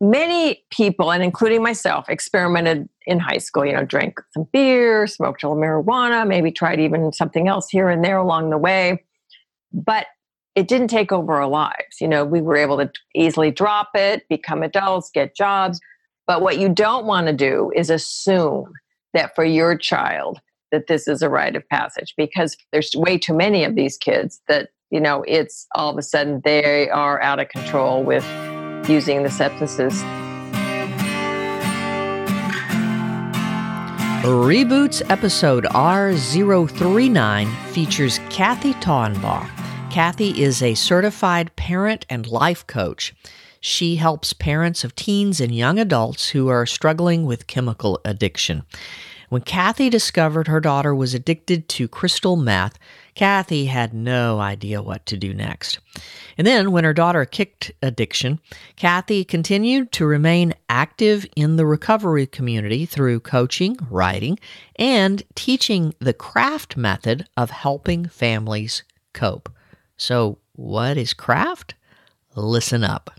many people, and including myself, experimented in high school. You know, drank some beer, smoked a little marijuana, maybe tried even something else here and there along the way. But it didn't take over our lives. You know, we were able to easily drop it, become adults, get jobs. But what you don't want to do is assume that for your child that this is a rite of passage because there's way too many of these kids that you know it's all of a sudden they are out of control with using the substances Reboots episode R039 features Kathy Taughinbaugh. Kathy is a certified parent and life coach. She helps parents of teens and young adults who are struggling with chemical addiction. When Kathy discovered her daughter was addicted to crystal meth, Kathy had no idea what to do next. And then, when her daughter kicked addiction, Kathy continued to remain active in the recovery community through coaching, writing, and teaching the craft method of helping families cope. So, what is craft? Listen up.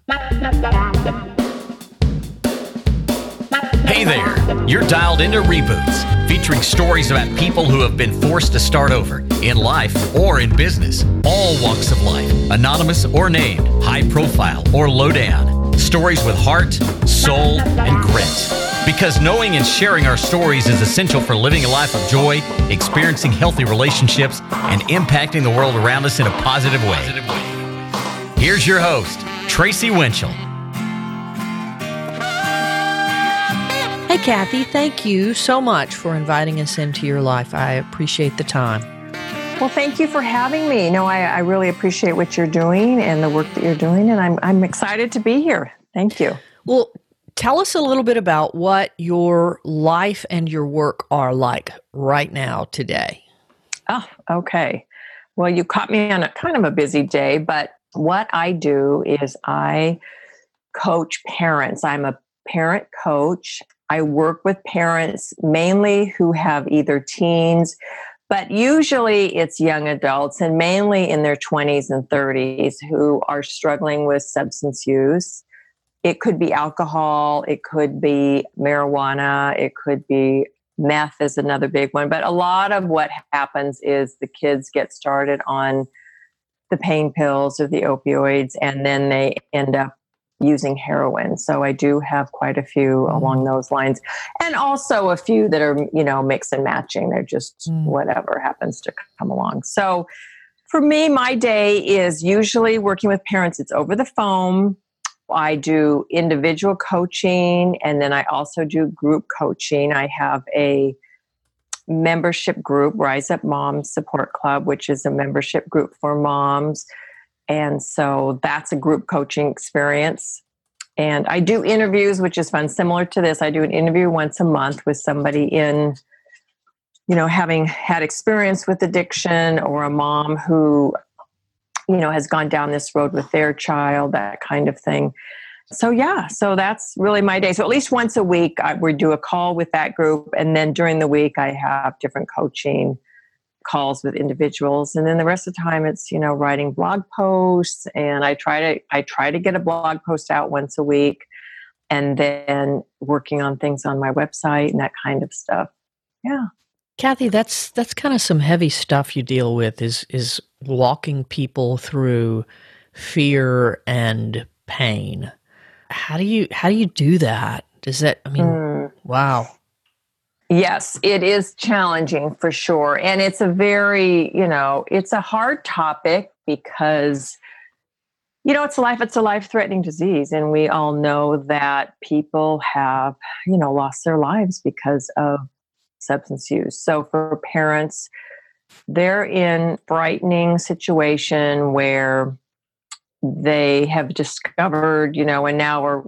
Hey there, you're dialed into Reboots, featuring stories about people who have been forced to start over in life or in business, all walks of life, anonymous or named, high profile or low down. Stories with heart, soul, and grit. Because knowing and sharing our stories is essential for living a life of joy, experiencing healthy relationships, and impacting the world around us in a positive way. Here's your host, Tracy Winchell. Kathy, thank you so much for inviting us into your life. I appreciate the time. Well, thank you for having me. No, I, I really appreciate what you're doing and the work that you're doing, and I'm, I'm excited to be here. Thank you. Well, tell us a little bit about what your life and your work are like right now today. Oh, okay. Well, you caught me on a kind of a busy day, but what I do is I coach parents. I'm a parent coach I work with parents mainly who have either teens, but usually it's young adults and mainly in their 20s and 30s who are struggling with substance use. It could be alcohol, it could be marijuana, it could be meth is another big one. But a lot of what happens is the kids get started on the pain pills or the opioids and then they end up using heroin. So I do have quite a few along mm. those lines. And also a few that are, you know, mix and matching. They're just mm. whatever happens to come along. So for me, my day is usually working with parents, it's over the phone. I do individual coaching and then I also do group coaching. I have a membership group, Rise Up Moms Support Club, which is a membership group for moms and so that's a group coaching experience. And I do interviews, which is fun, similar to this. I do an interview once a month with somebody in, you know, having had experience with addiction or a mom who, you know, has gone down this road with their child, that kind of thing. So, yeah, so that's really my day. So, at least once a week, I, we do a call with that group. And then during the week, I have different coaching calls with individuals. And then the rest of the time it's you know writing blog posts. And i try to i try to get a blog post out once a week and then working on things on my website and that kind of stuff. Yeah. Kathy that's that's kind of some heavy stuff you deal with is is walking people through fear and pain. How do you how do you do that? Does that i mean mm. wow Yes, it is challenging for sure. And it's a very, you know, it's a hard topic because, you know, it's a life, it's a life threatening disease. And we all know that people have, you know, lost their lives because of substance use. So for parents, they're in frightening situation where they have discovered, you know, and now are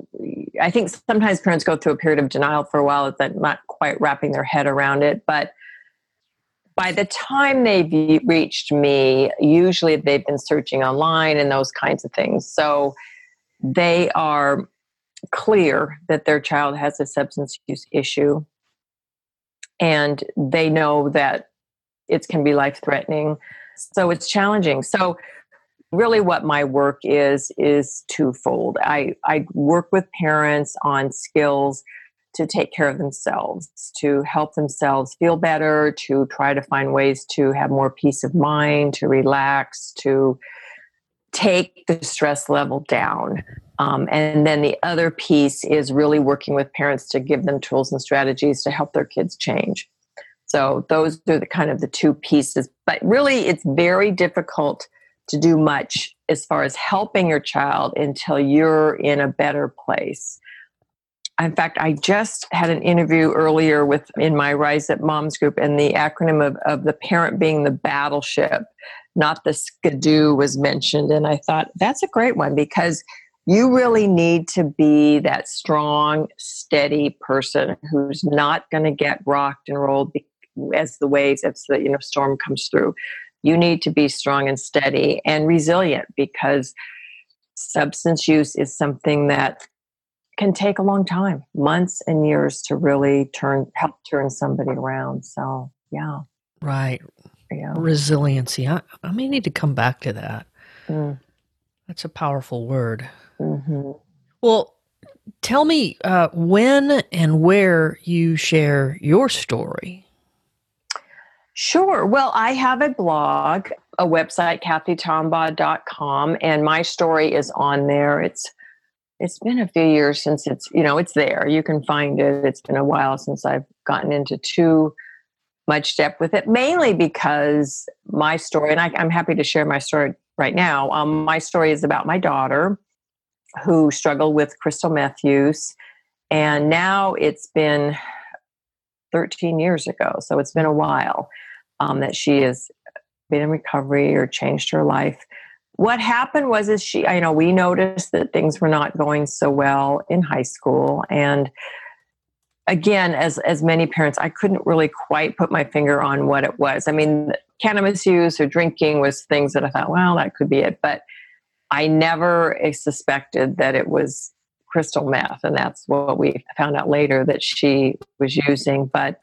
I think sometimes parents go through a period of denial for a while that not quite wrapping their head around it. But by the time they've reached me, usually they've been searching online and those kinds of things. So they are clear that their child has a substance use issue and they know that it can be life threatening. So it's challenging. So really what my work is is twofold. I, I work with parents on skills to take care of themselves, to help themselves feel better, to try to find ways to have more peace of mind, to relax, to take the stress level down. Um, and then the other piece is really working with parents to give them tools and strategies to help their kids change. So those are the kind of the two pieces. But really, it's very difficult to do much as far as helping your child until you're in a better place. In fact, I just had an interview earlier with in my Rise Up Moms group, and the acronym of, of the parent being the battleship, not the skidoo, was mentioned. And I thought that's a great one because you really need to be that strong, steady person who's not going to get rocked and rolled as the waves, as the you know storm comes through. You need to be strong and steady and resilient because substance use is something that can take a long time, months and years to really turn help turn somebody around. So yeah. Right. Yeah. Resiliency. I, I may need to come back to that. Mm. That's a powerful word. Mm-hmm. Well, tell me uh, when and where you share your story. Sure. Well, I have a blog, a website, cathytaughinbaugh.com, and my story is on there. It's it's been a few years since it's you know it's there you can find it it's been a while since i've gotten into too much depth with it mainly because my story and I, am happy to share my story right now um, my story is about my daughter who struggled with crystal meth use and now it's been 13 years ago. So it's been a while um, that she has been in recovery or changed her life. What happened was is she you know we noticed that things were not going so well in high school. And again as as many parents i couldn't really quite put my finger on what it was. I mean cannabis use or drinking was things that i thought well that could be it. But i never suspected that it was crystal meth and that's what we found out later that she was using but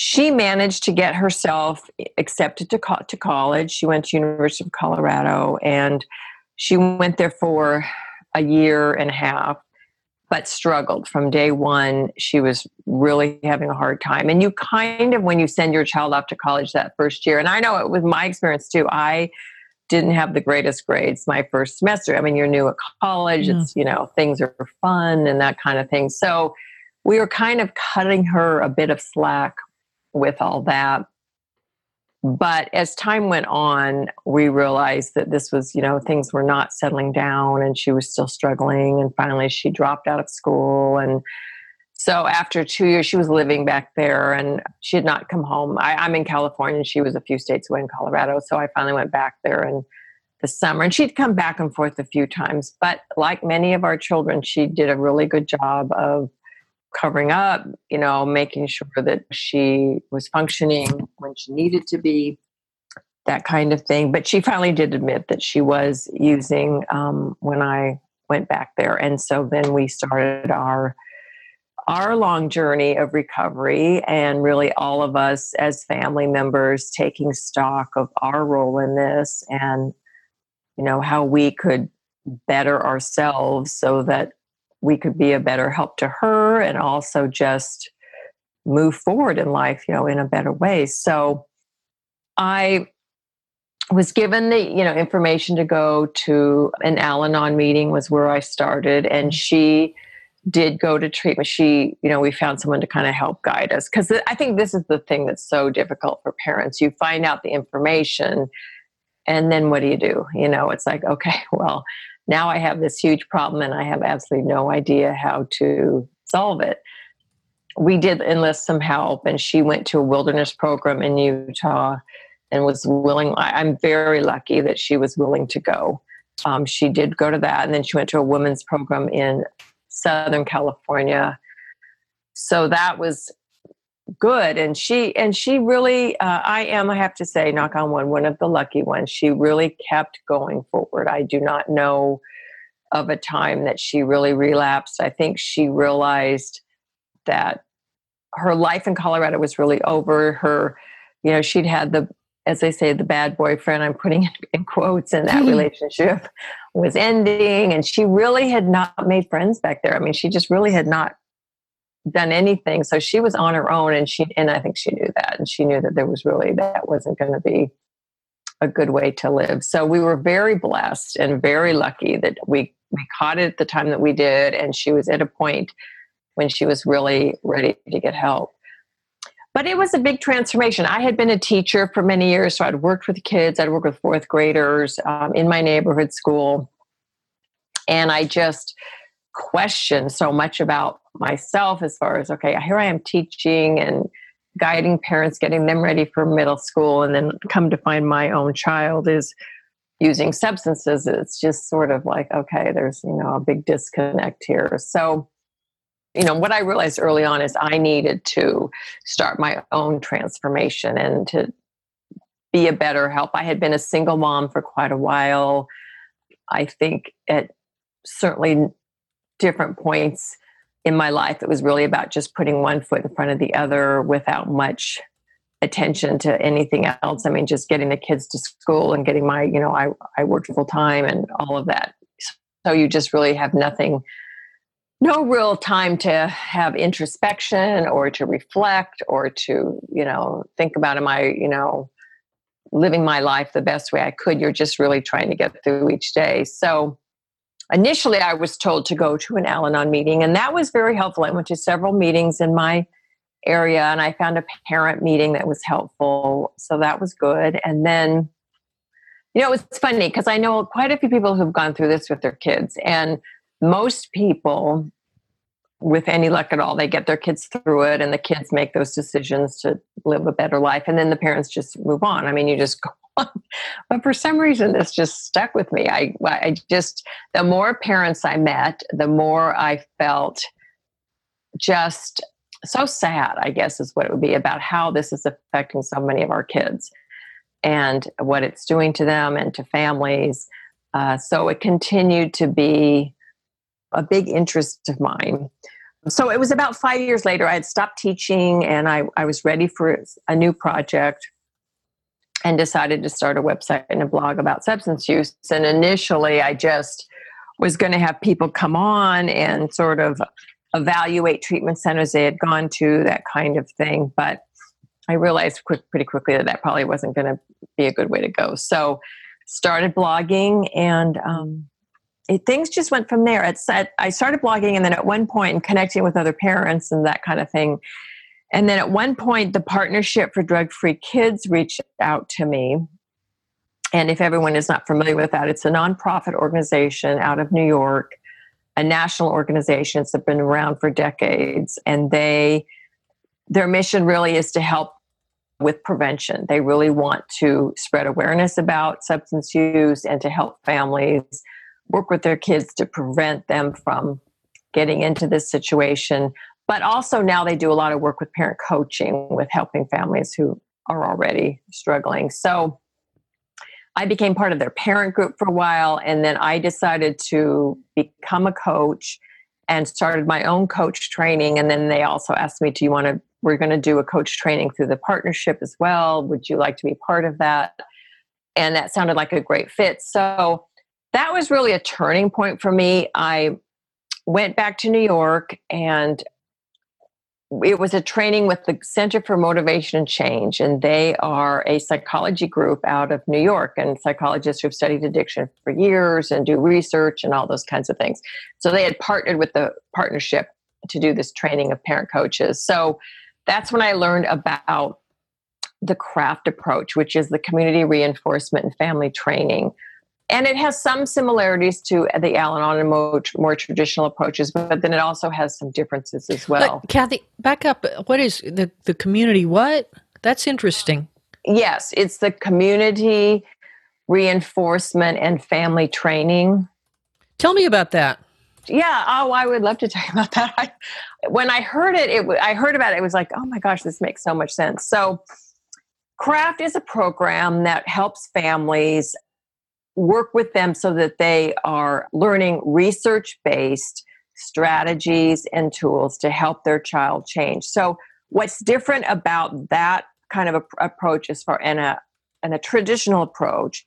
she managed to get herself accepted to, co- to college. She went to University of Colorado and she went there for a year and a half but struggled from day one. She was really having a hard time. And you kind of, when you send your child off to college that first year, and I know it was my experience too, I didn't have the greatest grades my first semester. I mean, you're new at college, yeah. it's, you know, things are fun and that kind of thing. So we were kind of cutting her a bit of slack with all that. But as time went on, we realized that this was, you know, things were not settling down and she was still struggling. And finally, she dropped out of school. And so after two years, she was living back there and she had not come home. I, am in California and she was a few states away in Colorado. So I finally went back there in the summer and she'd come back and forth a few times. But like many of our children, she did a really good job of covering up, you know, making sure that she was functioning when she needed to be, that kind of thing. But she finally did admit that she was using um, when I went back there. And so then we started our our long journey of recovery and really all of us as family members taking stock of our role in this and you know how we could better ourselves so that we could be a better help to her and also just move forward in life, you know, in a better way. So I was given the, you know, information to go to an Al-Anon meeting was where I started and she did go to treatment. She, you know, we found someone to kind of help guide us because I think this is the thing that's so difficult for parents. You find out the information and then what do you do? You know, it's like, okay, well, now I have this huge problem and I have absolutely no idea how to solve it. We did enlist some help, and she went to a wilderness program in Utah and was willing. I'm very lucky that she was willing to go. Um, she did go to that, and then she went to a women's program in Southern California. So that was good. And she and she really uh, i am i have to say knock on one one of the lucky ones. She really kept going forward. I do not know of a time that she really relapsed. I think she realized that her life in colorado was really over. Her you know she'd had the as they say, the bad boyfriend, I'm putting in quotes in that relationship, was ending. And she really had not made friends back there. I mean, she just really had not done anything. So she was on her own and she, and I think she knew that. And she knew that there was really, that wasn't going to be a good way to live. So we were very blessed and very lucky that we, we caught it at the time that we did. And she was at a point when she was really ready to get help. But it was a big transformation. I had been a teacher for many years, so I'd worked with kids, I'd worked with fourth graders um, in my neighborhood school. And I just questioned so much about myself as far as, okay, here I am teaching and guiding parents, getting them ready for middle school, and then come to find my own child is using substances. It's just sort of like, okay, there's, you know, a big disconnect here. So, you know what i realized early on is i needed to start my own transformation and to be a better help. I had been a single mom for quite a while. I think at certainly different points in my life it was really about just putting one foot in front of the other without much attention to anything else. I mean just getting the kids to school and getting my you know i, I worked full time and all of that. So you just really have nothing no real time to have introspection or to reflect or to you know think about am i you know living my life the best way i could? You're just really trying to get through each day. So initially i was told to go to an al-anon meeting and that was very helpful. I went to several meetings in my area and i found a parent meeting that was helpful. So that was good. And then you know it's funny because i know quite a few people who've gone through this with their kids and most people with any luck at all they get their kids through it and the kids make those decisions to live a better life and then the parents just move on. I mean you just go on. But for some reason this just stuck with me. I i just the more parents i met the more i felt just so sad i guess is what it would be about how this is affecting so many of our kids and what it's doing to them and to families. Uh, so it continued to be a big interest of mine. So it was about five years later, I had stopped teaching and I, I was ready for a new project and decided to start a website and a blog about substance use. And initially, I just was going to have people come on and sort of evaluate treatment centers they had gone to, that kind of thing. But I realized quick, pretty quickly that that probably wasn't going to be a good way to go. So started blogging and um, it, things just went from there. It's, I started blogging, and then at one point, and connecting with other parents and that kind of thing. And then at one point, the Partnership for Drug Free Kids reached out to me. And if everyone is not familiar with that, it's a nonprofit organization out of New York, a national organization. It's been around for decades, and they their mission really is to help with prevention. They really want to spread awareness about substance use and to help families work with their kids to prevent them from getting into this situation. But also now they do a lot of work with parent coaching with helping families who are already struggling. So I became part of their parent group for a while, and then I decided to become a coach and started my own coach training. And then they also asked me, Do you want to? We're going to do a coach training through the partnership as well. Would you like to be part of that? And that sounded like a great fit. So that was really a turning point for me. I went back to New York and it was a training with the Center for Motivation and Change, and they are a psychology group out of New York and psychologists who've studied addiction for years and do research and all those kinds of things. So they had partnered with the partnership to do this training of parent coaches. So that's when I learned about the CRAFT approach, which is the community reinforcement and family training, and it has some similarities to the Al-Anon and more, more traditional approaches, but then it also has some differences as well. But Kathy, back up. What is the the community? What? That's interesting. Yes, it's the community reinforcement and family training. Tell me about that. Yeah. Oh, I would love to tell you about that. I, when I heard it, it I heard about it. It was like, oh my gosh, this makes so much sense. So. CRAFT is a program that helps families work with them so that they are learning research based strategies and tools to help their child change. So, what's different about that kind of a, approach as far and a and a traditional approach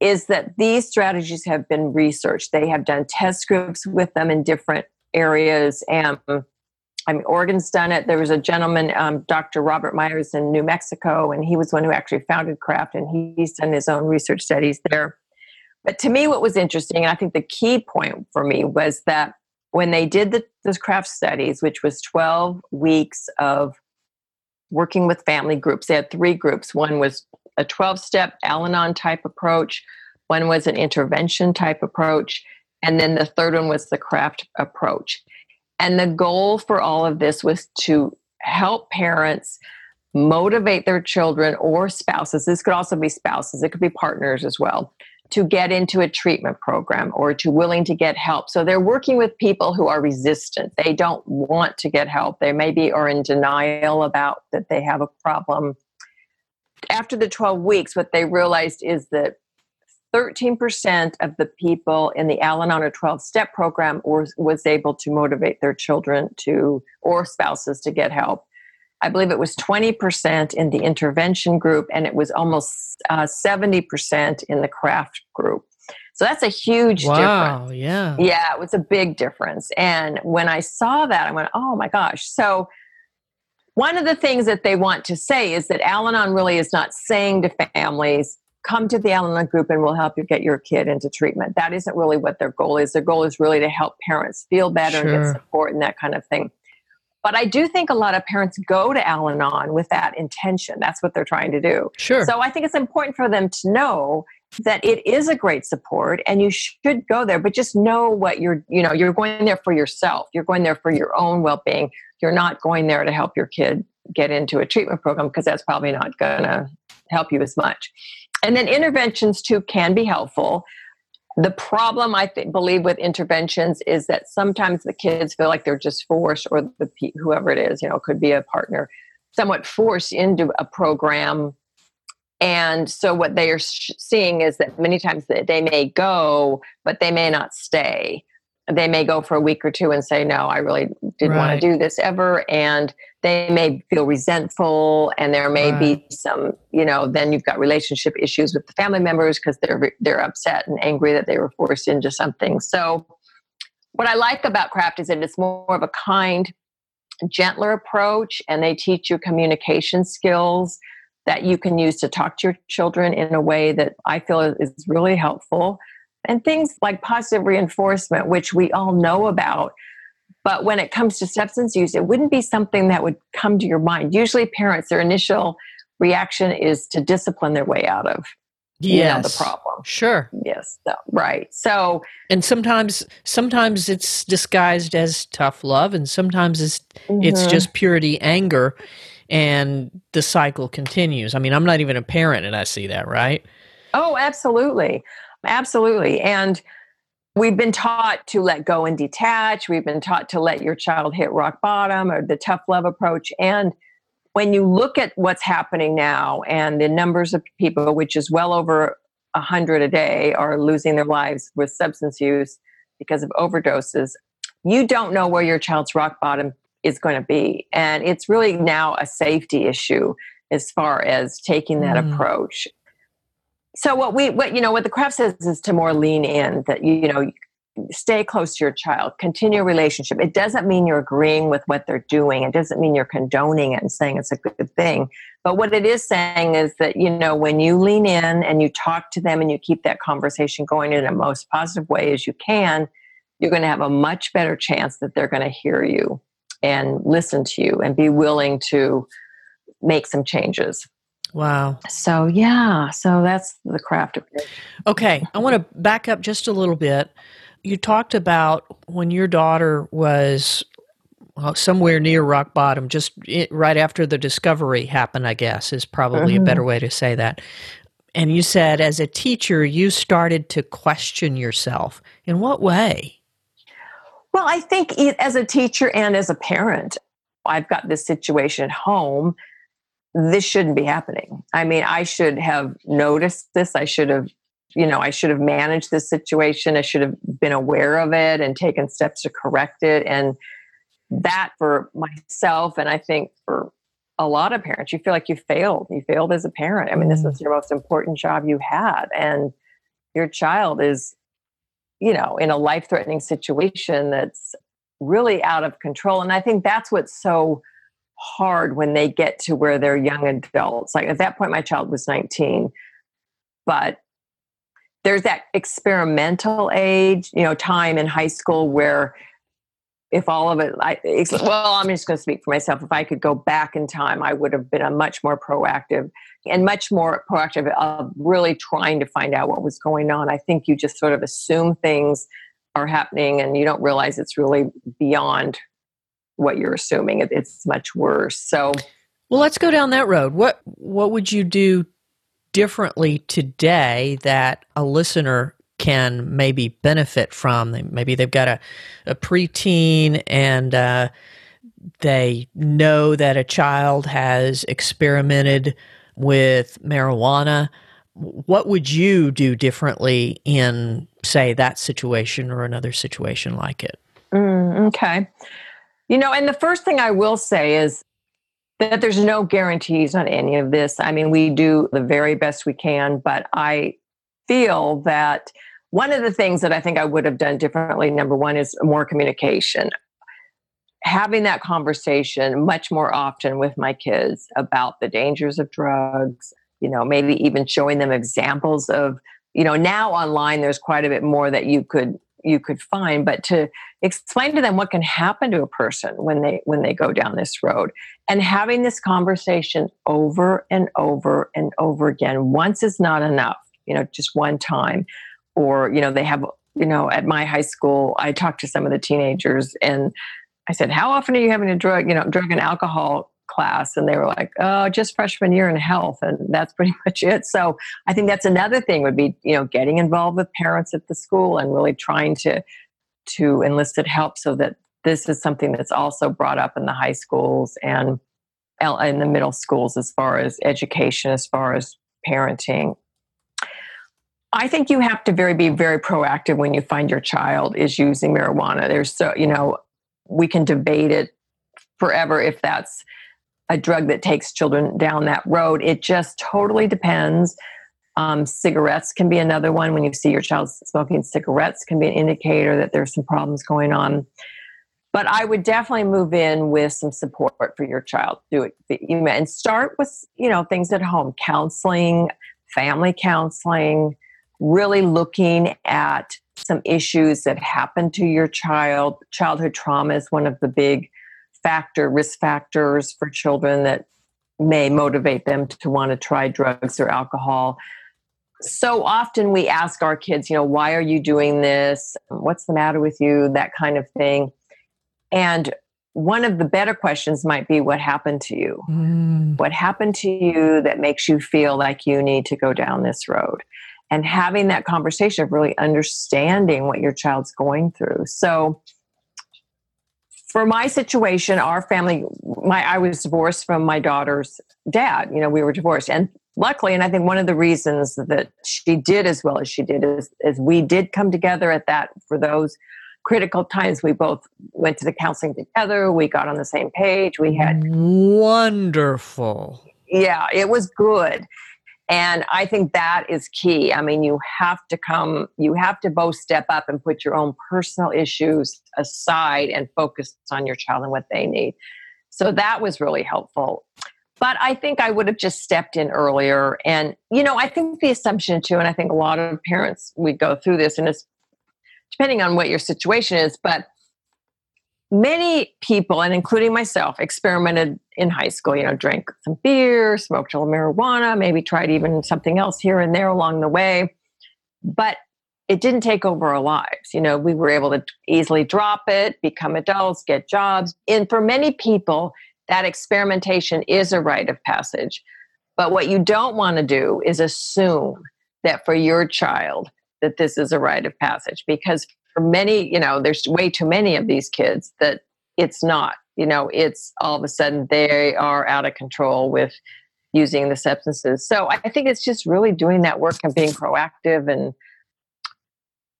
is that these strategies have been researched. They have done test groups with them in different areas. And I mean, Oregon's done it. There was a gentleman, um, Dr. Robert Meyers in New Mexico, and he was one who actually founded CRAFT, and he's done his own research studies there. But to me, what was interesting, and I think the key point for me was that when they did the, those CRAFT studies, which was 12 weeks of working with family groups, they had three groups. One was a 12 step Al Anon type approach, one was an intervention type approach, and then the third one was the CRAFT approach. And the goal for all of this was to help parents motivate their children or spouses. This could also be spouses, it could be partners as well, to get into a treatment program or to willing to get help. So they're working with people who are resistant. They don't want to get help. They maybe are in denial about that they have a problem. After the 12 weeks, what they realized is that 13% of the people in the Al Anon or 12 step program was, was able to motivate their children to or spouses to get help. I believe it was 20% in the intervention group, and it was almost uh, 70% in the CRAFT group. So that's a huge wow, difference. Yeah. Yeah, it was a big difference. And when I saw that, I went, oh my gosh. So one of the things that they want to say is that Al Anon really is not saying to families, come to the Al Anon group and we'll help you get your kid into treatment. That isn't really what their goal is. Their goal is really to help parents feel better sure. and get support and that kind of thing. But I do think a lot of parents go to Al Anon with that intention. That's what they're trying to do. Sure. So I think it's important for them to know that it is a great support and you should go there, but just know what you're, you know, you're going there for yourself. You're going there for your own well being. You're not going there to help your kid get into a treatment program because that's probably not going to help you as much. And then interventions too can be helpful. The problem I th- believe with interventions is that sometimes the kids feel like they're just forced, or the whoever it is, you know, could be a partner, somewhat forced into a program. And so what they are sh- seeing is that many times they may go, but they may not stay they may go for a week or two and say no i really didn't right. want to do this ever and they may feel resentful and there may right. be some you know then you've got relationship issues with the family members because they're they're upset and angry that they were forced into something so what i like about craft is that it's more of a kind gentler approach and they teach you communication skills that you can use to talk to your children in a way that i feel is really helpful and things like positive reinforcement, which we all know about. But when it comes to substance use, it wouldn't be something that would come to your mind. Usually, parents, their initial reaction is to discipline their way out of yes. you know, the problem. Sure. Yes. So, right. So, and sometimes, sometimes it's disguised as tough love, and sometimes it's mm-hmm. it's just purity anger, and the cycle continues. I mean, I'm not even a parent, and I see that, right? Oh, absolutely. Absolutely. And we've been taught to let go and detach. We've been taught to let your child hit rock bottom or the tough love approach. And when you look at what's happening now and the numbers of people, which is well over 100 a day, are losing their lives with substance use because of overdoses, you don't know where your child's rock bottom is going to be. And it's really now a safety issue as far as taking that mm. approach so what we what you know what the craft says is to more lean in that you, know stay close to your child continue a relationship. It doesn't mean you're agreeing with what they're doing. It doesn't mean you're condoning it and saying it's a good thing. But what it is saying is that you know when you lean in and you talk to them and you keep that conversation going in the most positive way as you can you're going to have a much better chance that they're going to hear you and listen to you and be willing to make some changes Wow. So, yeah, so that's the craft Okay, I want to back up just a little bit. You talked about when your daughter was well, somewhere near rock bottom, just it, right after the discovery happened, I guess, is probably mm-hmm. a better way to say that. And you said, as a teacher, you started to question yourself. In what way? Well, I think as a teacher and as a parent, I've got this situation at home this shouldn't be happening. I mean, I should have noticed this. I should have, you know, I should have managed this situation. I should have been aware of it and taken steps to correct it. And that for myself, and I think for a lot of parents, you feel like you failed. You failed as a parent. I mean, this was mm. your most important job you had. And your child is, you know, in a life threatening situation that's really out of control. And I think that's what's so hard when they get to where they're young adults. Like at that point, my child was 19, but there's that experimental age, you know, time in high school where if all of it, I, well, I'm just going to speak for myself. If I could go back in time, I would have been a much more proactive and much more proactive of really trying to find out what was going on. I think you just sort of assume things are happening and you don't realize it's really beyond what you're assuming. It, it's much worse. So, well, let's go down that road. What what would you do differently today that a listener can maybe benefit from? Maybe they've got a, a preteen and uh, they know that a child has experimented with marijuana. What would you do differently in, say, that situation or another situation like it? Mm, okay. You know, and the first thing I will say is that there's no guarantees on any of this. I mean, we do the very best we can, but I feel that one of the things that I think I would have done differently, number one, is more communication. Having that conversation much more often with my kids about the dangers of drugs, you know, maybe even showing them examples of, you know, now online there's quite a bit more that you could you could find but to explain to them what can happen to a person when they when they go down this road. And having this conversation over and over and over again once is not enough you know just one time. Or you know they have you know at my high school i talked to some of the teenagers and i said how often are you having a drug you know drug and alcohol class and they were like oh just freshman year in health and that's pretty much it so i think that's another thing would be you know getting involved with parents at the school and really trying to to enlisted help so that this is something that's also brought up in the high schools and in the middle schools as far as education as far as parenting I think you have to very be very proactive when you find your child is using marijuana. There's so you know we can debate it forever if that's a drug that takes children down that road. It just totally depends. Um, cigarettes can be another one. When you see your child smoking cigarettes, can be an indicator that there's some problems going on. But I would definitely move in with some support for your child. Do it and start with you know things at home, counseling, family counseling, really looking at some issues that happened to your child. Childhood trauma is one of the big factor risk factors for children that may motivate them to want to try drugs or alcohol. So often we ask our kids you know why are you doing this? What's the matter with you? that kind of thing. And one of the better questions might be what happened to you? Mm. what happened to you that makes you feel like you need to go down this road? And having that conversation of really understanding what your child's going through. So for my situation, our family, my I was divorced from my daughter's dad. You know, we were divorced, and luckily, and I think one of the reasons that she did as well as she did is, is we did come together at that for those critical times. We both went to the counseling together. We got on the same page. We had wonderful. Yeah, it was good. And I think that is key. I mean, you have to come, you have to both step up and put your own personal issues aside and focus on your child and what they need. So that was really helpful. But I think I would have just stepped in earlier. And, you know, I think the assumption too, and I think a lot of parents, we go through this, and it's depending on what your situation is, but many people, and including myself, experimented in high school. You know, drank some beer, smoked a little marijuana, maybe tried even something else here and there along the way. But it didn't take over our lives. You know, we were able to easily drop it, become adults, get jobs. And for many people, that experimentation is a rite of passage. But what you don't want to do is assume that for your child that this is a rite of passage because for many, you know, there's way too many of these kids that it's not. You know, it's all of a sudden they are out of control with using the substances. So I think it's just really doing that work and being proactive and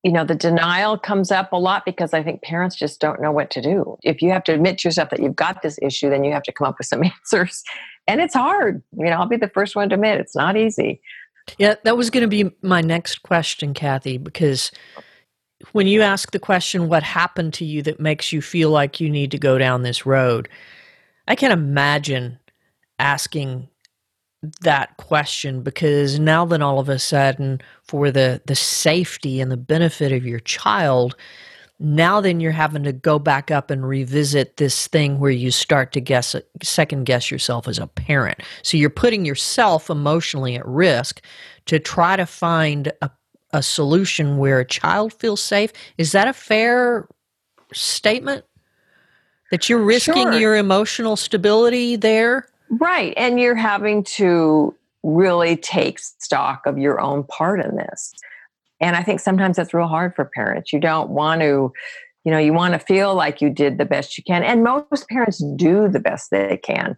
you know, the denial comes up a lot because I think parents just don't know what to do. If you have to admit to yourself that you've got this issue, then you have to come up with some answers. And it's hard. You know, I'll be the first one to admit it's not easy. Yeah, that was going to be my next question, Kathy, because when you ask the question, what happened to you that makes you feel like you need to go down this road? I can't imagine asking that question because now then all of a sudden for the the safety and the benefit of your child now then you're having to go back up and revisit this thing where you start to guess second guess yourself as a parent so you're putting yourself emotionally at risk to try to find a, a solution where a child feels safe is that a fair statement that you're risking Sure. your emotional stability there Right. And you're having to really take stock of your own part in this. And I think sometimes that's real hard for parents. You don't want to, you know, you want to feel like you did the best you can. And most parents do the best they can.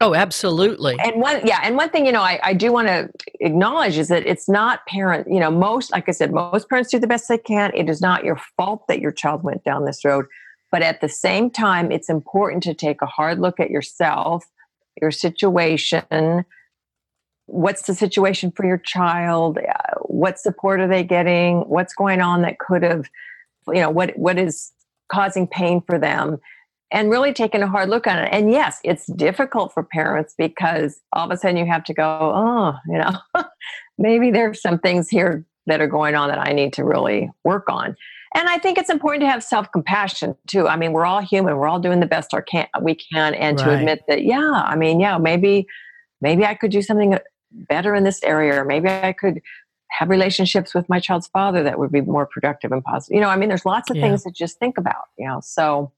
Oh absolutely And one, yeah, and one thing, you know, I, I do want to acknowledge is that it's not parent, you know, most, like I said, most parents do the best they can. It is not your fault that your child went down this road. But at the same time, it's important to take a hard look at yourself, your situation. What's the situation for your child? Uh, What support are they getting? What's going on that could have, you know, what what is causing pain for them? And really taking a hard look at it. And yes, it's difficult for parents because all of a sudden you have to go, oh, you know, maybe there's some things here that are going on that I need to really work on. And I think it's important to have self compassion too. I mean, we're all human. We're all doing the best our can we can, and to admit that, yeah, I mean, yeah, maybe, maybe I could do something better in this area, or maybe I could have relationships with my child's father that would be more productive and positive. You know, I mean, there's lots of Yeah. things to just think about. You know, so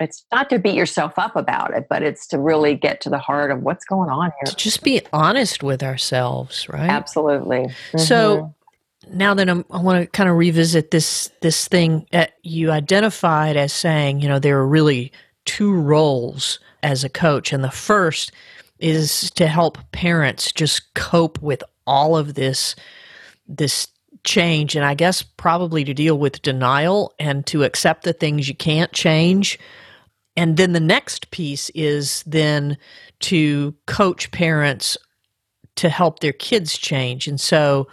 it's not to beat yourself up about it, but it's to really get to the heart of what's going on here. to just be honest with ourselves, right? Absolutely. So mm-hmm. now that I'm, I want to kind of revisit this this thing that you identified as saying, you know, there are really two roles as a coach, and the first is to help parents just cope with all of this this change, and I guess probably to deal with denial and to accept the things you can't change. And then the next piece is then to coach parents to help their kids change. And so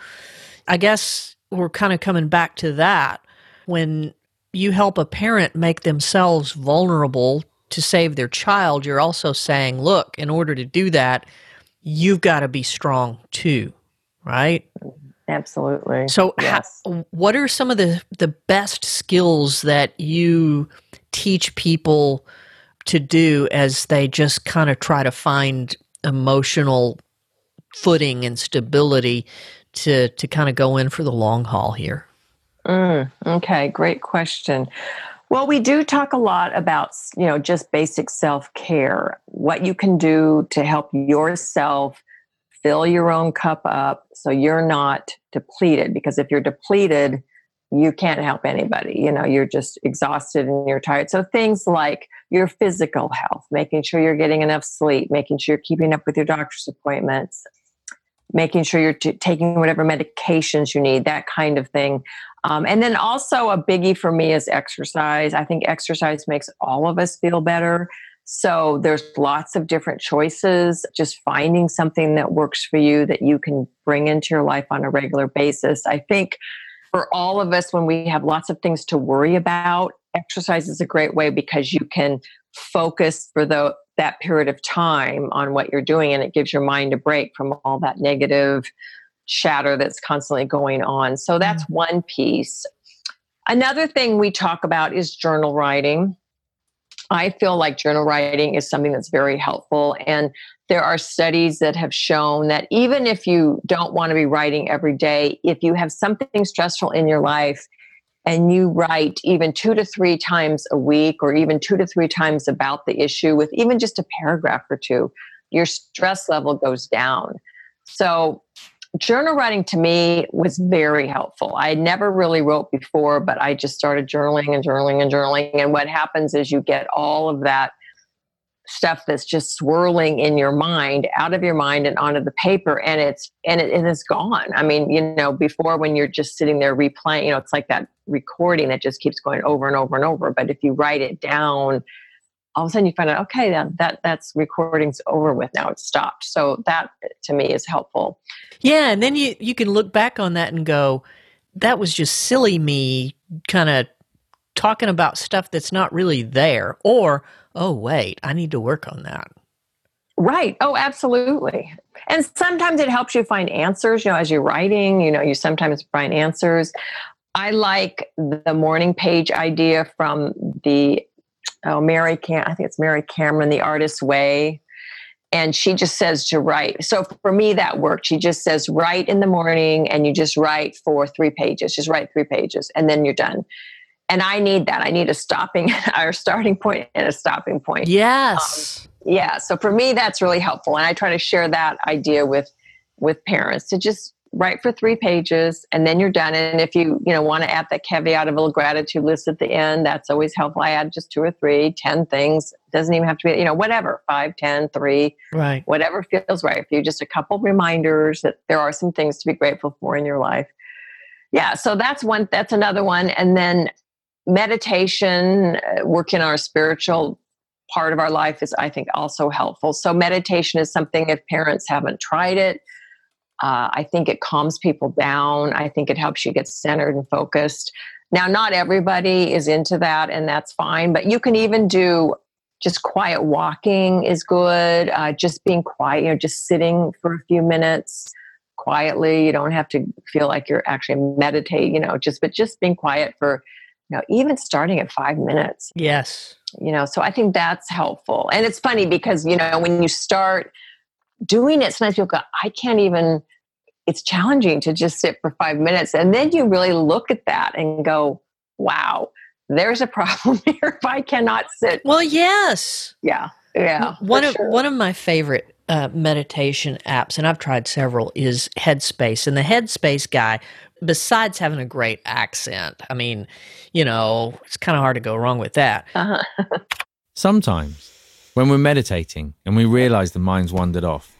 I guess we're kind of coming back to that. When you help a parent make themselves vulnerable to save their child, you're also saying, look, in order to do that, you've got to be strong too, right? Absolutely. So, Yes. how, what are some of the, the best skills that you teach people to do as they just kind of try to find emotional footing and stability to, to kind of go in for the long haul here? Mm, okay, great question. Well, we do talk a lot about, you know, just basic self-care, what you can do to help yourself fill your own cup up so you're not depleted because if you're depleted, you can't help anybody. You know, you're just exhausted and you're tired. So things like your physical health, making sure you're getting enough sleep, making sure you're keeping up with your doctor's appointments, making sure you're t- taking whatever medications you need, that kind of thing. Um, and then also a biggie for me is exercise. I think exercise makes all of us feel better. So there's lots of different choices. Just finding something that works for you that you can bring into your life on a regular basis. I think for all of us, when we have lots of things to worry about, exercise is a great way because you can focus for the that period of time on what you're doing and it gives your mind a break from all that negative chatter that's constantly going on. So mm-hmm. that's one piece. Another thing we talk about is journal writing. I feel like journal writing is something that's very helpful. And there are studies that have shown that even if you don't want to be writing every day, if you have something stressful in your life and you write even two to three times a week or even two to three times about the issue with even just a paragraph or two, your stress level goes down. So, journal writing to me was very helpful. I never really wrote before, but I just started journaling and journaling and journaling. And what happens is you get all of that stuff that's just swirling in your mind out of your mind and onto the paper and it's and it, it is gone. I mean you know before when you're just sitting there replaying you know it's like that recording that just keeps going over and over and over but if you write it down all of a sudden you find out okay that, that that's recording's over with now it's stopped. So that to me is helpful. Yeah and then you you can look back on that and go that was just silly me kind of talking about stuff that's not really there or oh, wait, I need to work on that. Right. Oh, absolutely. And sometimes it helps you find answers, you know, as you're writing, you know, you sometimes find answers. I like the morning page idea from the oh Mary Cam I think it's Mary Cameron, The Artist's Way. And she just says to write. So for me, that worked. She just says write in the morning and you just write for three pages. Just write three pages and then you're done and I need that. I need a stopping or starting point and a stopping point. Yes. Um, yeah. So for me, that's really helpful, and I try to share that idea with with parents to just write for three pages and then you're done. And if you you know want to add that caveat of a little gratitude list at the end, that's always helpful. I add just two or three, ten things. Doesn't even have to be you know whatever five, ten, three, right? Whatever feels right for you. Just a couple reminders that there are some things to be grateful for in your life yeah so that's one that's another one and then meditation, uh, working on our spiritual part of our life is, I think, also helpful. So, meditation is something if parents haven't tried it, uh, I think it calms people down. I think it helps you get centered and focused. Now, not everybody is into that, and that's fine, but you can even do just quiet walking is good. Uh, just being quiet, you know, just sitting for a few minutes quietly. You don't have to feel like you're actually meditating, you know, just, but just being quiet for you know, even starting at five minutes. Yes. You know, so I think that's helpful. And it's funny because, you know, when you start doing it, sometimes people go, I can't even, it's challenging to just sit for five minutes. And then you really look at that and go, wow, there's a problem here if I cannot sit. Well, yes. Yeah. Yeah. One of sure. one of my favorite uh, meditation apps, and I've tried several, is Headspace. And the Headspace guy besides having a great accent, I mean, you know, it's kind of hard to go wrong with that. Uh-huh. Sometimes, when we're meditating and we realize the mind's wandered off,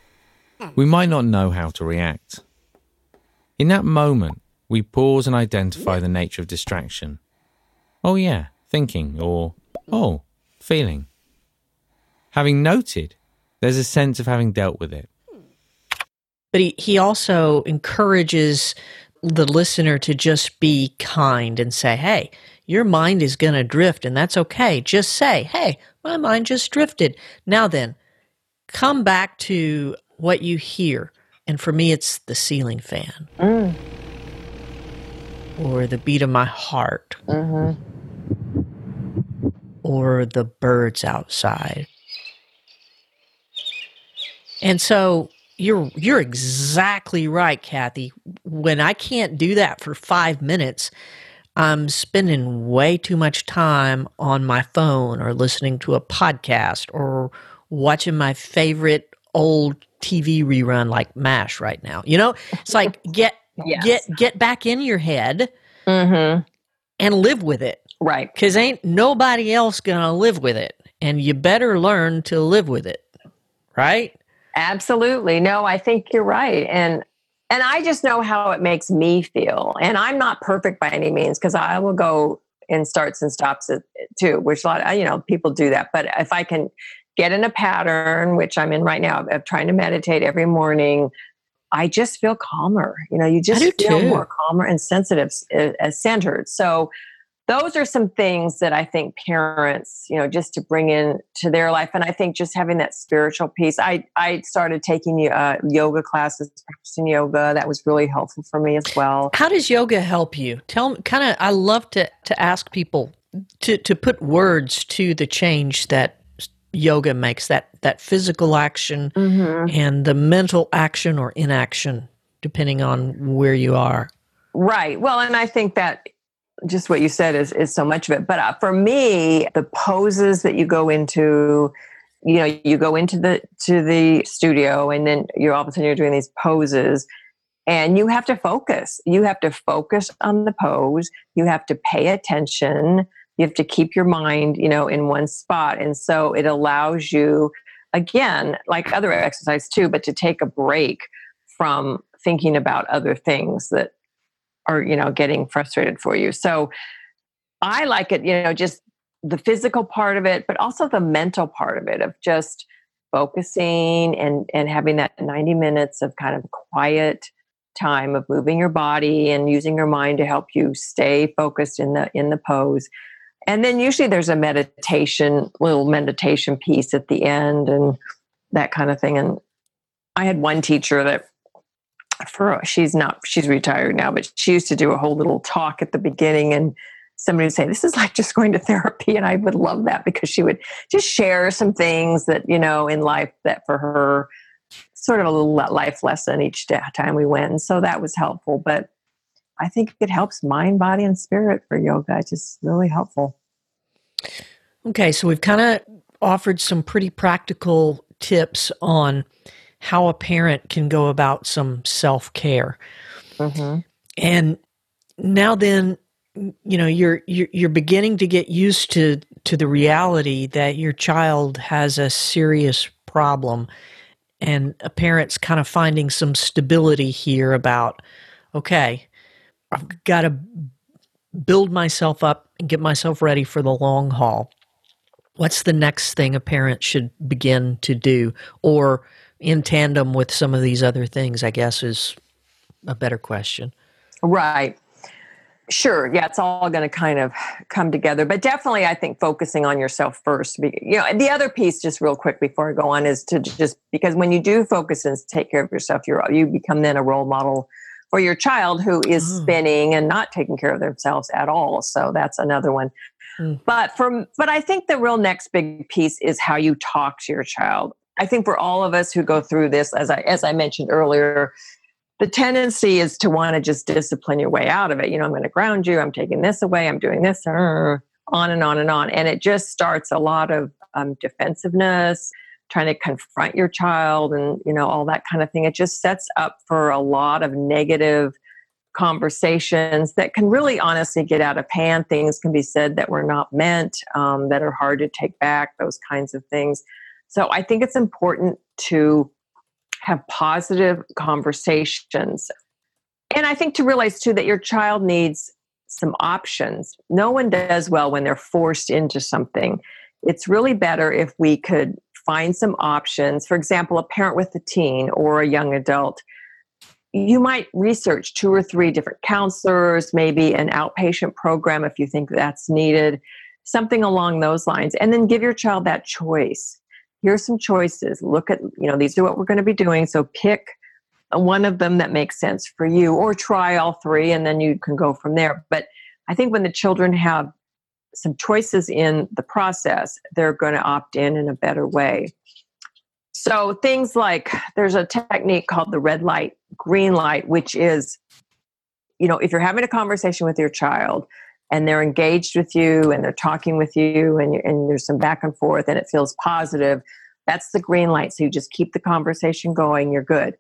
we might not know how to react. In that moment, we pause and identify the nature of distraction. Oh, yeah, thinking, or oh, feeling. Having noted, there's a sense of having dealt with it. But he, he also encourages the listener to just be kind and say, hey, your mind is going to drift, and that's okay. Just say, hey, my mind just drifted. Now then, come back to what you hear. And for me, it's the ceiling fan mm. or the beat of my heart mm-hmm. or the birds outside. And so you're you're exactly right, Cathy. When I can't do that for five minutes, I'm spending way too much time on my phone or listening to a podcast or watching my favorite old TV rerun like MASH right now. You know, it's like get yes. get get back in your head mm-hmm. and live with it. Right. Because ain't nobody else gonna live with it. And you better learn to live with it. Right? Absolutely. No, I think you're right. And and I just know how it makes me feel. And I'm not perfect by any means because I will go in starts and stops too, which a lot, of, you know, people do that. But if I can get in a pattern, which I'm in right now, of trying to meditate every morning, I just feel calmer. You know, you just feel too. more calmer and sensitive, uh, centered. So those are some things that I think parents, you know, just to bring in to their life. And I think just having that spiritual piece. I I started taking uh, yoga classes, practicing yoga. That was really helpful for me as well. How does yoga help you? Tell. Kind of. I love to to ask people to to put words to the change that yoga makes. That that physical action mm-hmm. and the mental action or inaction, depending on where you are. Right. Well, and I think that just what you said is is so much of it. But uh, for me, the poses that you go into, you know, you go into the to the studio, and then you're all of a sudden you're doing these poses, and you have to focus. You have to focus on the pose. You have to pay attention. you have to keep your mind, you know, in one spot. And so it allows you, again, like other exercise too, but to take a break from thinking about other things that are, you know, getting frustrated for you. So I like it, you know, just the physical part of it, but also the mental part of it of just focusing and and having that 90 minutes of kind of quiet time of moving your body and using your mind to help you stay focused in the in the pose and then usually there's a meditation little meditation piece at the end and that kind of thing and i had one teacher that for she's not she's retired now but she used to do a whole little talk at the beginning and somebody would say this is like just going to therapy and i would love that because she would just share some things that you know in life that for her sort of a little life lesson each time we went and so that was helpful but I think it helps mind, body, and spirit for yoga. It's just really helpful. Okay, so we've kind of offered some pretty practical tips on how a parent can go about some self care. Mm-hmm. And now, then, you know, you're, you're you're beginning to get used to to the reality that your child has a serious problem, and a parent's kind of finding some stability here about, okay, I've got to build myself up and get myself ready for the long haul. What's the next thing a parent should begin to do? Or in tandem with some of these other things, I guess is a better question. Right. Sure. Yeah, it's all going to kind of come together. But definitely, I think focusing on yourself first. You know, the other piece, just real quick before I go on, is to just because when you do focus and take care of yourself, you're you become then a role model for your child who is oh. spinning and not taking care of themselves at all. So that's another one. Mm. But from but I think the real next big piece is how you talk to your child. I think for all of us who go through this, as I as I mentioned earlier, the tendency is to want to just discipline your way out of it. You know, I'm going to ground you. I'm taking this away. I'm doing this, on and on and on, and it just starts a lot of um, defensiveness trying to confront your child and you know all that kind of thing it just sets up for a lot of negative conversations that can really honestly get out of hand things can be said that were not meant um, that are hard to take back those kinds of things so i think it's important to have positive conversations. And i think to realize too that your child needs some options. No one does well when they're forced into something. It's really better if we could find some options. For example, a parent with a teen or a young adult, you might research two or three different counselors, maybe an outpatient program if you think that's needed, something along those lines, and then give your child that choice. Here's some choices. Look at, you know, these are what we're going to be doing. So pick one of them that makes sense for you, or try all three, and then you can go from there. But I think when the children have some choices in the process, they're going to opt in in a better way. So things like there's a technique called the red light, green light, which is, you know, if you're having a conversation with your child and they're engaged with you and they're talking with you and, and there's some back and forth and it feels positive, that's the green light. So you just keep the conversation going, you're good.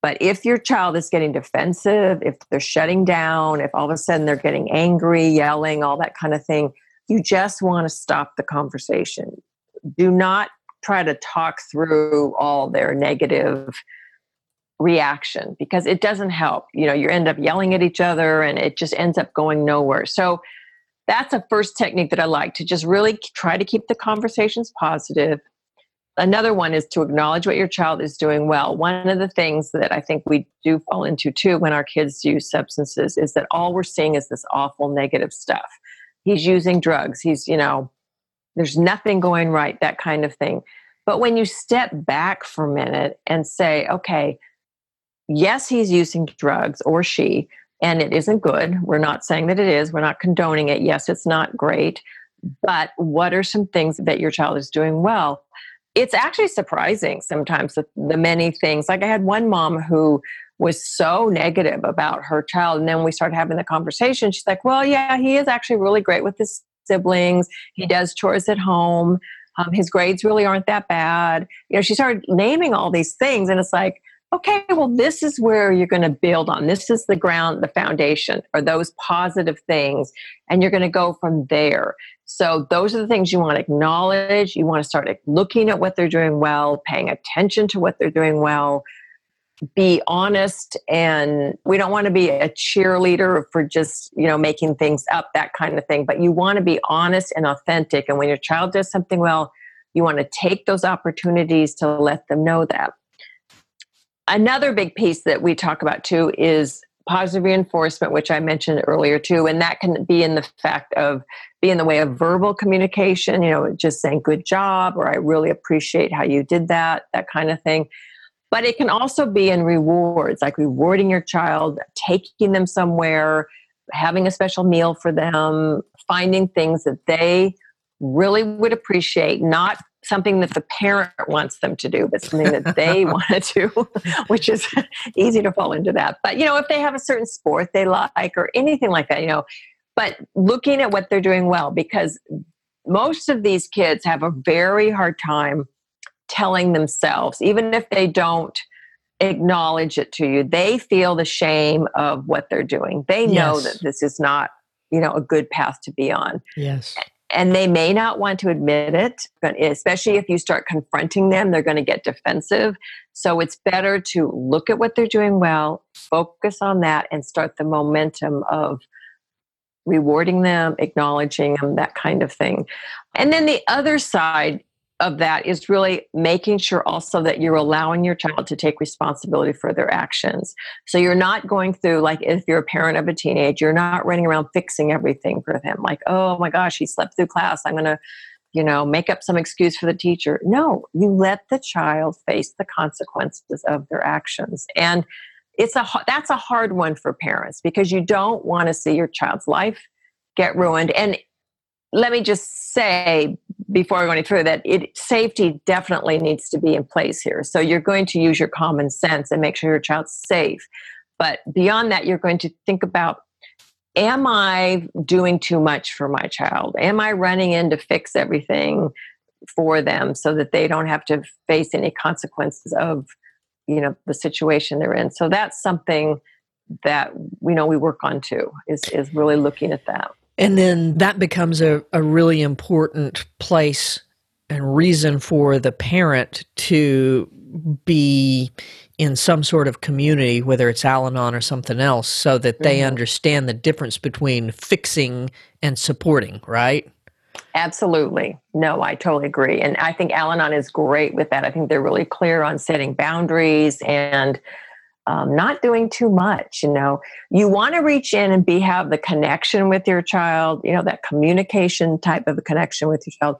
But if your child is getting defensive, if they're shutting down, if all of a sudden they're getting angry, yelling, all that kind of thing, you just want to stop the conversation. Do not try to talk through all their negative reaction because it doesn't help. You know, you end up yelling at each other and it just ends up going nowhere. So that's a first technique that I like to just really try to keep the conversations positive. Another one is to acknowledge what your child is doing well. One of the things that I think we do fall into too when our kids use substances is that all we're seeing is this awful negative stuff he's using drugs he's you know there's nothing going right that kind of thing but when you step back for a minute and say okay yes he's using drugs or she and it isn't good we're not saying that it is we're not condoning it yes it's not great but what are some things that your child is doing well it's actually surprising sometimes the, the many things like i had one mom who was so negative about her child. And then we started having the conversation. She's like, well, yeah, he is actually really great with his siblings. He does chores at home. Um, his grades really aren't that bad. You know, she started naming all these things, and it's like, okay, well, this is where you're going to build on. This is the ground, the foundation, or those positive things, and you're going to go from there. So, those are the things you want to acknowledge. You want to start looking at what they're doing well, paying attention to what they're doing well, be honest and we don't want to be a cheerleader for just you know making things up that kind of thing but you want to be honest and authentic and when your child does something well you want to take those opportunities to let them know that another big piece that we talk about too is positive reinforcement which i mentioned earlier too and that can be in the fact of be in the way of verbal communication you know just saying good job or i really appreciate how you did that that kind of thing. But it can also be in rewards, like rewarding your child, taking them somewhere, having a special meal for them, finding things that they really would appreciate, not something that the parent wants them to do, but something that they want to do, which is easy to fall into that. But, you know, if they have a certain sport they like or anything like that, you know, but looking at what they're doing well, because most of these kids have a very hard time telling themselves, even if they don't acknowledge it to you, they feel the shame of what they're doing. They know yes. that this is not, you know, a good path to be on. Yes. And they may not want to admit it, but especially if you start confronting them, they're going to get defensive. So it's better to look at what they're doing well, focus on that, and start the momentum of rewarding them, acknowledging them, that kind of thing. And then the other side of that is really making sure also that you're allowing your child to take responsibility for their actions. So you're not going through, like, if you're a parent of a teenage, you're not running around fixing everything for them. Like, oh my gosh, he slept through class. I'm going to, you know, make up some excuse for the teacher. No, you let the child face the consequences of their actions. And it's a that's a hard one for parents because you don't want to see your child's life get ruined. And let me just say before going through that it safety definitely needs to be in place here. So you're going to use your common sense and make sure your child's safe. But beyond that you're going to think about am i doing too much for my child? Am i running in to fix everything for them so that they don't have to face any consequences of you know the situation they're in? So that's something that we know we work on too is is really looking at that and then that becomes a, a really important place and reason for the parent to be in some sort of community, whether it's Al Anon or something else, so that they mm-hmm. understand the difference between fixing and supporting, right? Absolutely. No, I totally agree. And I think Al Anon is great with that. I think they're really clear on setting boundaries and um, not doing too much you know? You want to reach in and be have the connection with your child you know that communication type of a connection with your child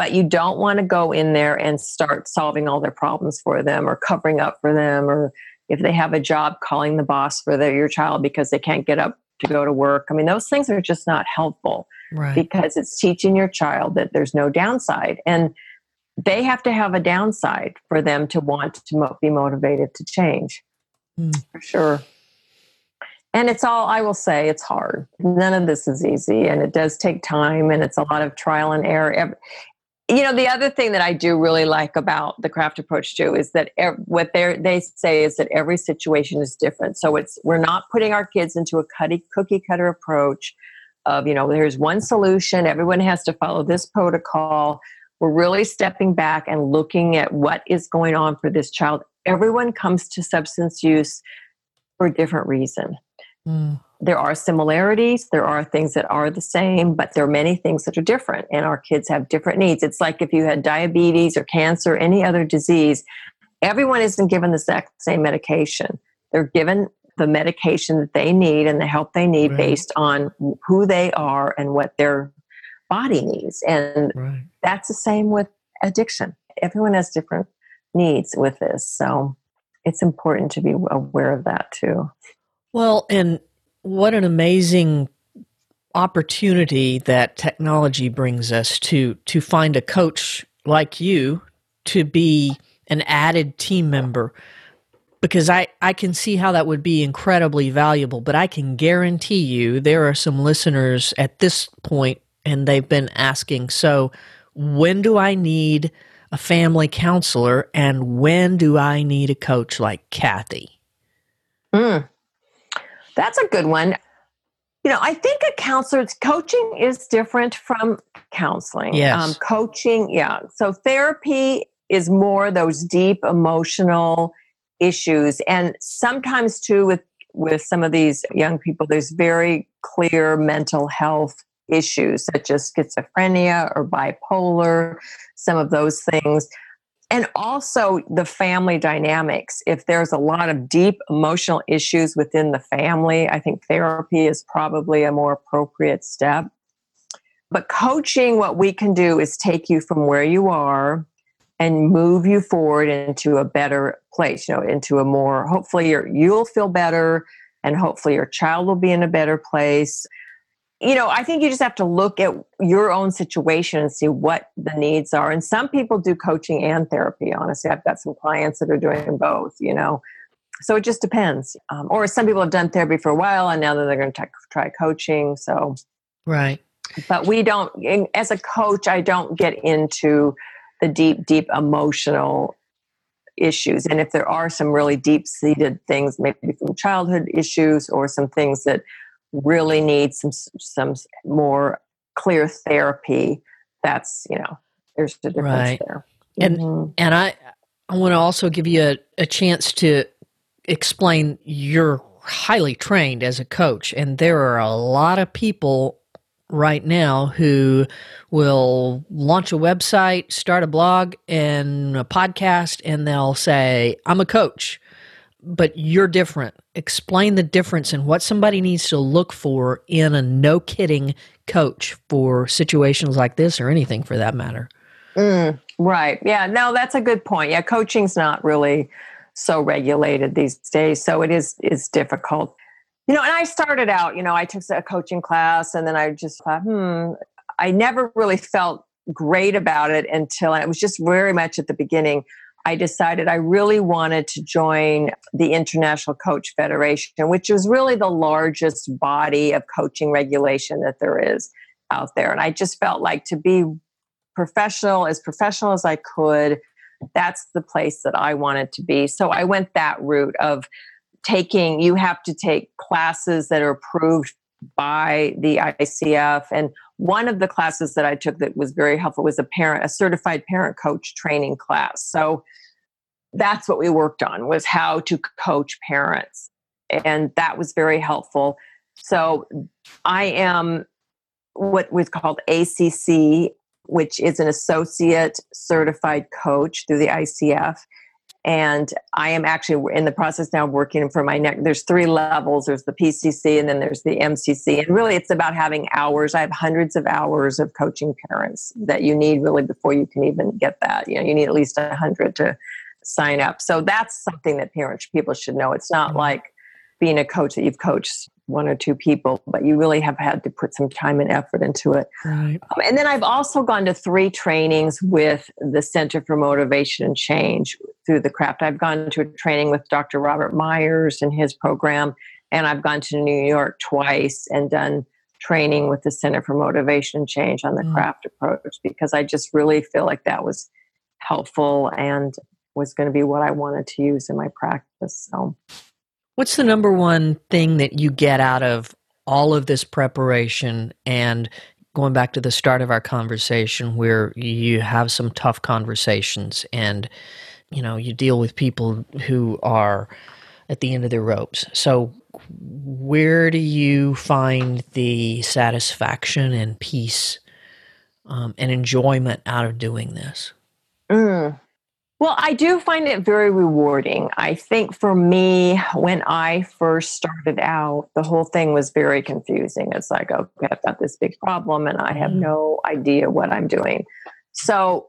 but you don't want to go in there and start solving all their problems for them or covering up for them or if they have a job calling the boss for their, your child because they can't get up to go to work. I mean those things are just not helpful right. because it's teaching your child that there's no downside and they have to have a downside for them to want to be motivated to change mm. for sure. And it's all, I will say, it's hard. None of this is easy and it does take time and it's a lot of trial and error. You know, the other thing that I do really like about the craft approach too is that what they they say is that every situation is different. So it's we're not putting our kids into a cookie cutter approach of you know there's one solution. Everyone has to follow this protocol. We're really stepping back and looking at what is going on for this child everyone comes to substance use for a different reason. Mm. There are similarities, there are things that are the same, but there are many things that are different, and our kids have different needs. It's like if you had diabetes or cancer, or any other disease, everyone isn't given the exact same medication. They're given the medication that they need and the help they need right. based on who they are and what their body needs. And right. that's the same with addiction. Everyone has different needs with this. So it's important to be aware of that too. Well, and what an amazing opportunity that technology brings us to to find a coach like you to be an added team member because I, I can see how that would be incredibly valuable, but I can guarantee you there are some listeners at this point and they've been asking, so when do I need a family counselor, and when do I need a coach like Cathy? Mm, that's a good one. You know, I think a counselor's coaching is different from counseling. Yes. Um, coaching, yeah. So therapy is more those deep emotional issues. And sometimes too with with some of these young people, there's very clear mental health issues such as schizophrenia or bipolar, some of those things. And also the family dynamics. If there's a lot of deep emotional issues within the family, I think therapy is probably a more appropriate step. But coaching, what we can do is take you from where you are and move you forward into a better place, you know, into a more, hopefully you'll feel better and hopefully your child will be in a better place. You know, I think you just have to look at your own situation and see what the needs are. And some people do coaching and therapy, honestly. I've got some clients that are doing both, you know. So it just depends. Um, or some people have done therapy for a while and now that they're going to try coaching. So, right. But we don't, as a coach, I don't get into the deep, deep emotional issues. And if there are some really deep seated things, maybe from childhood issues or some things that really need some some more clear therapy, that's you know there's a difference right. there. And mm-hmm. and I I want to also give you a, a chance to explain you're highly trained as a coach, and there are a lot of people right now who will launch a website, start a blog and a podcast, and they'll say, I'm a coach, but you're different. Explain the difference in what somebody needs to look for in a no kidding coach for situations like this or anything for that matter. Mm, right. Yeah. No, that's a good point. Yeah. Coaching's not really so regulated these days. So it is is difficult you know, and I started out, you know, I took a coaching class and then I just thought, hmm, I never really felt great about it until it was just very much at the beginning. I decided I really wanted to join the International Coach Federation, which is really the largest body of coaching regulation that there is out there. And I just felt like to be professional, as professional as I could, that's the place that I wanted to be. So I went that route of taking you have to take classes that are approved by the ICF and one of the classes that I took that was very helpful was a parent a certified parent coach training class. So that's what we worked on was how to coach parents and that was very helpful. So I am what was called ACC which is an associate certified coach through the ICF and I am actually in the process now of working for my next. There's three levels. There's the PCC, and then there's the MCC. And really, it's about having hours. I have hundreds of hours of coaching parents that you need really before you can even get that. You know, you need at least a hundred to sign up. So that's something that parents people should know. It's not mm-hmm. like being a coach that you've coached one or two people, but you really have had to put some time and effort into it. Right. Um, and then I've also gone to three trainings with the Center for Motivation and Change through the craft. I've gone to a training with Dr. Robert Meyers and his program, and I've gone to New York twice and done training with the Center for Motivation Change on the mm. craft approach because I just really feel like that was helpful and was going to be what I wanted to use in my practice. So What's the number one thing that you get out of all of this preparation and going back to the start of our conversation where you have some tough conversations and you know you deal with people who are at the end of their ropes so where do you find the satisfaction and peace um, and enjoyment out of doing this mm. Well, I do find it very rewarding. I think for me, when I first started out, the whole thing was very confusing. It's like, okay, I've got this big problem and I have mm. no idea what I'm doing. So,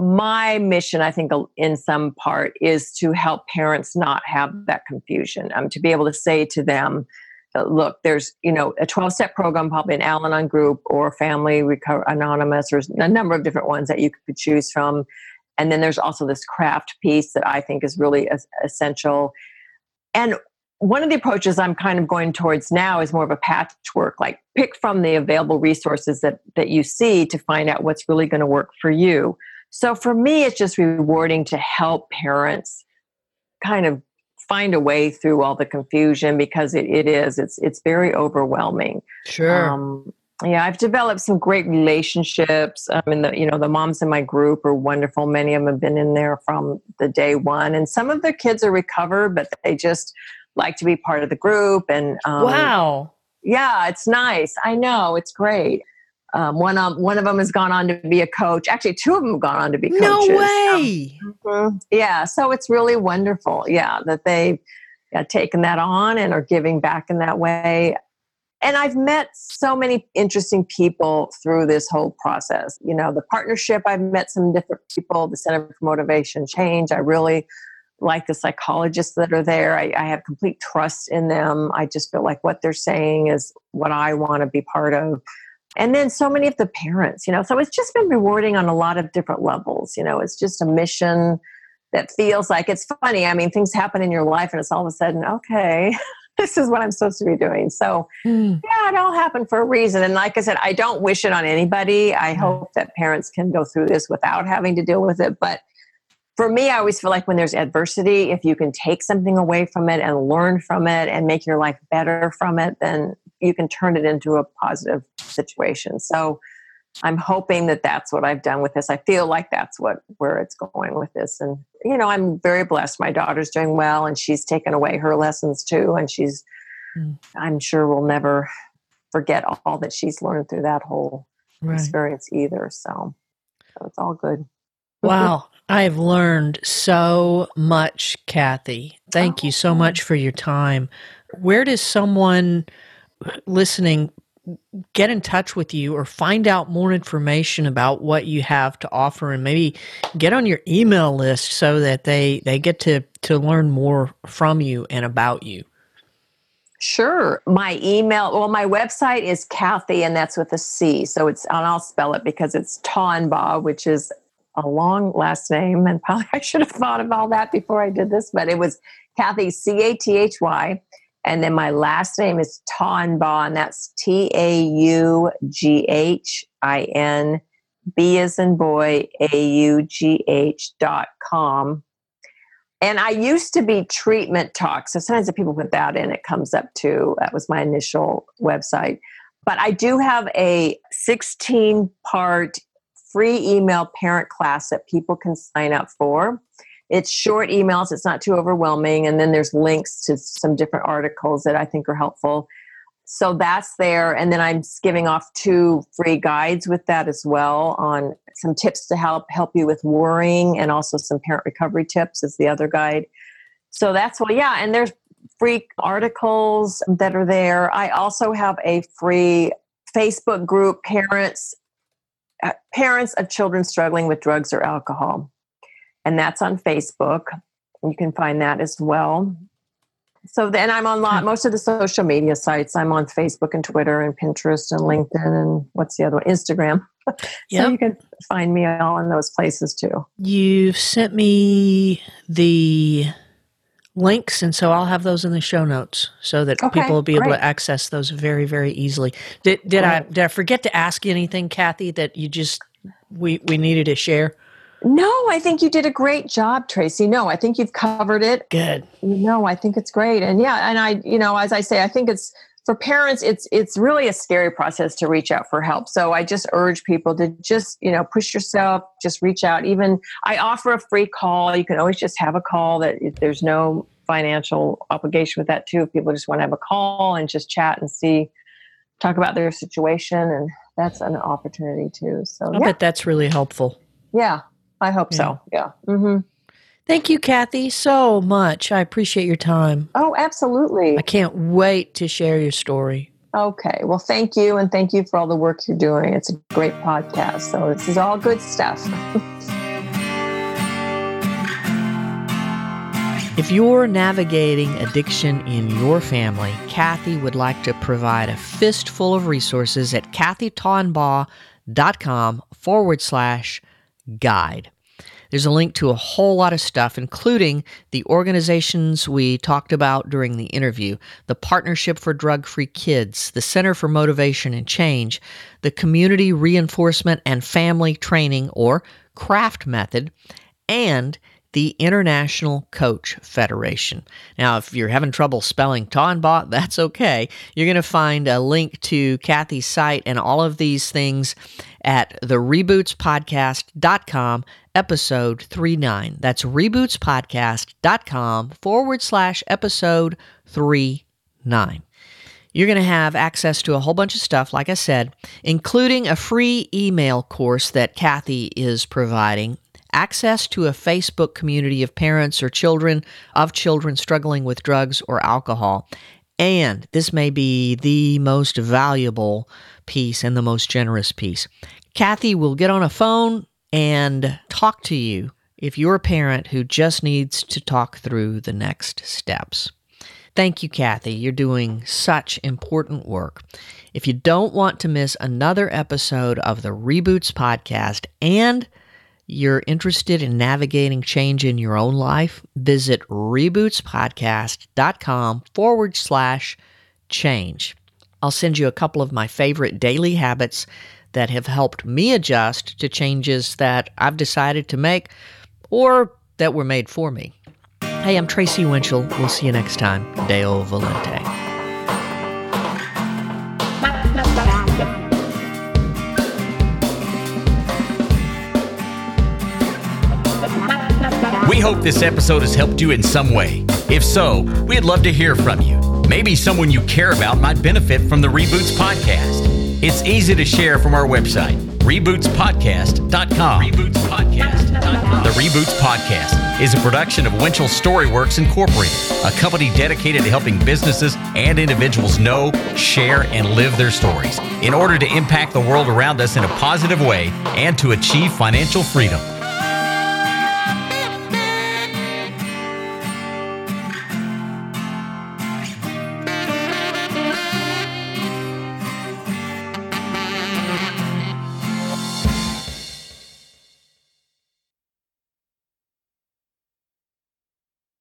my mission, I think, in some part, is to help parents not have that confusion. Um, to be able to say to them, uh, look, there's you know a 12 step program, probably an Al Anon group or Family Recover Anonymous, or a number of different ones that you could choose from and then there's also this craft piece that I think is really essential. And one of the approaches I'm kind of going towards now is more of a patchwork, like pick from the available resources that, that you see to find out what's really going to work for you. So for me, it's just rewarding to help parents kind of find a way through all the confusion because it, it is it's it's very overwhelming. Sure. Um, yeah, I've developed some great relationships. I mean, the you know the moms in my group are wonderful. Many of them have been in there from the day one, and some of their kids are recovered, but they just like to be part of the group. And um, wow, yeah, it's nice. I know it's great. Um, one of one of them has gone on to be a coach. Actually, two of them have gone on to be coaches. No way. Um, mm-hmm. Yeah, so it's really wonderful. Yeah, that they've yeah, taken that on and are giving back in that way and I've met so many interesting people through this whole process. You know, the partnership, I've met some different people, the Center for Motivation Change. I really like the psychologists that are there. I, I have complete trust in them. I just feel like what they're saying is what I want to be part of. And then so many of the parents, you know, so it's just been rewarding on a lot of different levels. You know, it's just a mission that feels like it's funny. I mean, things happen in your life and it's all of a sudden, okay, this is what I'm supposed to be doing. So, mm. yeah, it all happened for a reason. And like I said, I don't wish it on anybody. I mm. hope that parents can go through this without having to deal with it. But for me, I always feel like when there's adversity, if you can take something away from it and learn from it and make your life better from it, then you can turn it into a positive situation. So, I'm hoping that that's what I've done with this. I feel like that's what where it's going with this. And you know, I'm very blessed. My daughter's doing well, and she's taken away her lessons too. And she's, mm. I'm sure, will never forget all that she's learned through that whole right. experience either. So, so it's all good. Wow. I've learned so much, Cathy. Thank oh, you so much for your time. Where does someone listening get in touch with you or find out more information about what you have to offer and maybe get on your email list so that they they get to to learn more from you and about you Sure. My email, well, my website is Cathy, and that's with a C. So it's, and I'll spell it because it's Taughinbaugh, which is a long last name. And probably I should have thought of all that before I did this, but it was Cathy, C A T H Y, and then my last name is and that's T A U G H I N B as in boy, A U G H dot com. And I used to be Treatment Talk. So sometimes if people put that in, it comes up too. That was my initial website. But I do have a 16 part free email parent class that people can sign up for. It's short emails, it's not too overwhelming. And then there's links to some different articles that I think are helpful. So that's there. And then I'm giving off two free guides with that as well on some tips to help help you with worrying and also some parent recovery tips is the other guide. So that's well, yeah, and there's free articles that are there. I also have a free Facebook group, parents uh, parents of children struggling with drugs or alcohol and that's on Facebook. You can find that as well. So then I'm on lot, most of the social media sites. I'm on Facebook and Twitter and Pinterest and LinkedIn and what's the other one? Instagram. Yep. so you can find me all in those places too. You've sent me the links, and so I'll have those in the show notes so that okay, people will be great. able to access those very, very easily. Did did I did I forget to ask you anything, Cathy, that you just we we needed to share? No, I think you did a great job, Tracy. No, I think you've covered it. Good. No, I think it's great. And yeah, and I, you know, as I say, I think it's for parents, it's it's really a scary process to reach out for help. So I just urge people to just, you know, push yourself, just reach out. Even I offer a free call. You can always just have a call that there's no financial obligation with that too. If people just want to have a call and just chat and see, talk about their situation and that's an opportunity too. So I yeah. bet that's really helpful. Yeah, I hope yeah. so. Yeah. Mm-hmm. Thank you, Cathy, so much. I appreciate your time. Oh, absolutely. I can't wait to share your story. Okay. Well, thank you. And thank you for all the work you're doing. It's a great podcast. So, this is all good stuff. if you're navigating addiction in your family, Cathy would like to provide a fistful of resources at kathytaughinbaugh.com forward slash guide. There's a link to a whole lot of stuff, including the organizations we talked about during the interview the Partnership for Drug Free Kids, the Center for Motivation and Change, the Community Reinforcement and Family Training, or CRAFT method, and the International Coach Federation. Now, if you're having trouble spelling Taughinbaugh, that's okay. You're going to find a link to Cathy's site and all of these things at the rebootspodcast.com episode 39. That's rebootspodcast.com forward slash episode 39. You're going to have access to a whole bunch of stuff, like I said, including a free email course that Cathy is providing access to a Facebook community of parents or children of children struggling with drugs or alcohol. And this may be the most valuable piece and the most generous piece. Cathy will get on a phone and talk to you if you're a parent who just needs to talk through the next steps. Thank you, Cathy. You're doing such important work. If you don't want to miss another episode of the Reboots podcast and you're interested in navigating change in your own life, visit rebootspodcast.com forward slash change. I'll send you a couple of my favorite daily habits that have helped me adjust to changes that I've decided to make or that were made for me. Hey, I'm Tracy Winchell. We'll see you next time. Deo Volente. We hope this episode has helped you in some way. If so, we'd love to hear from you. Maybe someone you care about might benefit from the Reboots podcast. It's easy to share from our website, rebootspodcast.com. Rebootspodcast.com. The Reboots Podcast is a production of Winchell Storyworks Incorporated, a company dedicated to helping businesses and individuals know, share, and live their stories in order to impact the world around us in a positive way and to achieve financial freedom.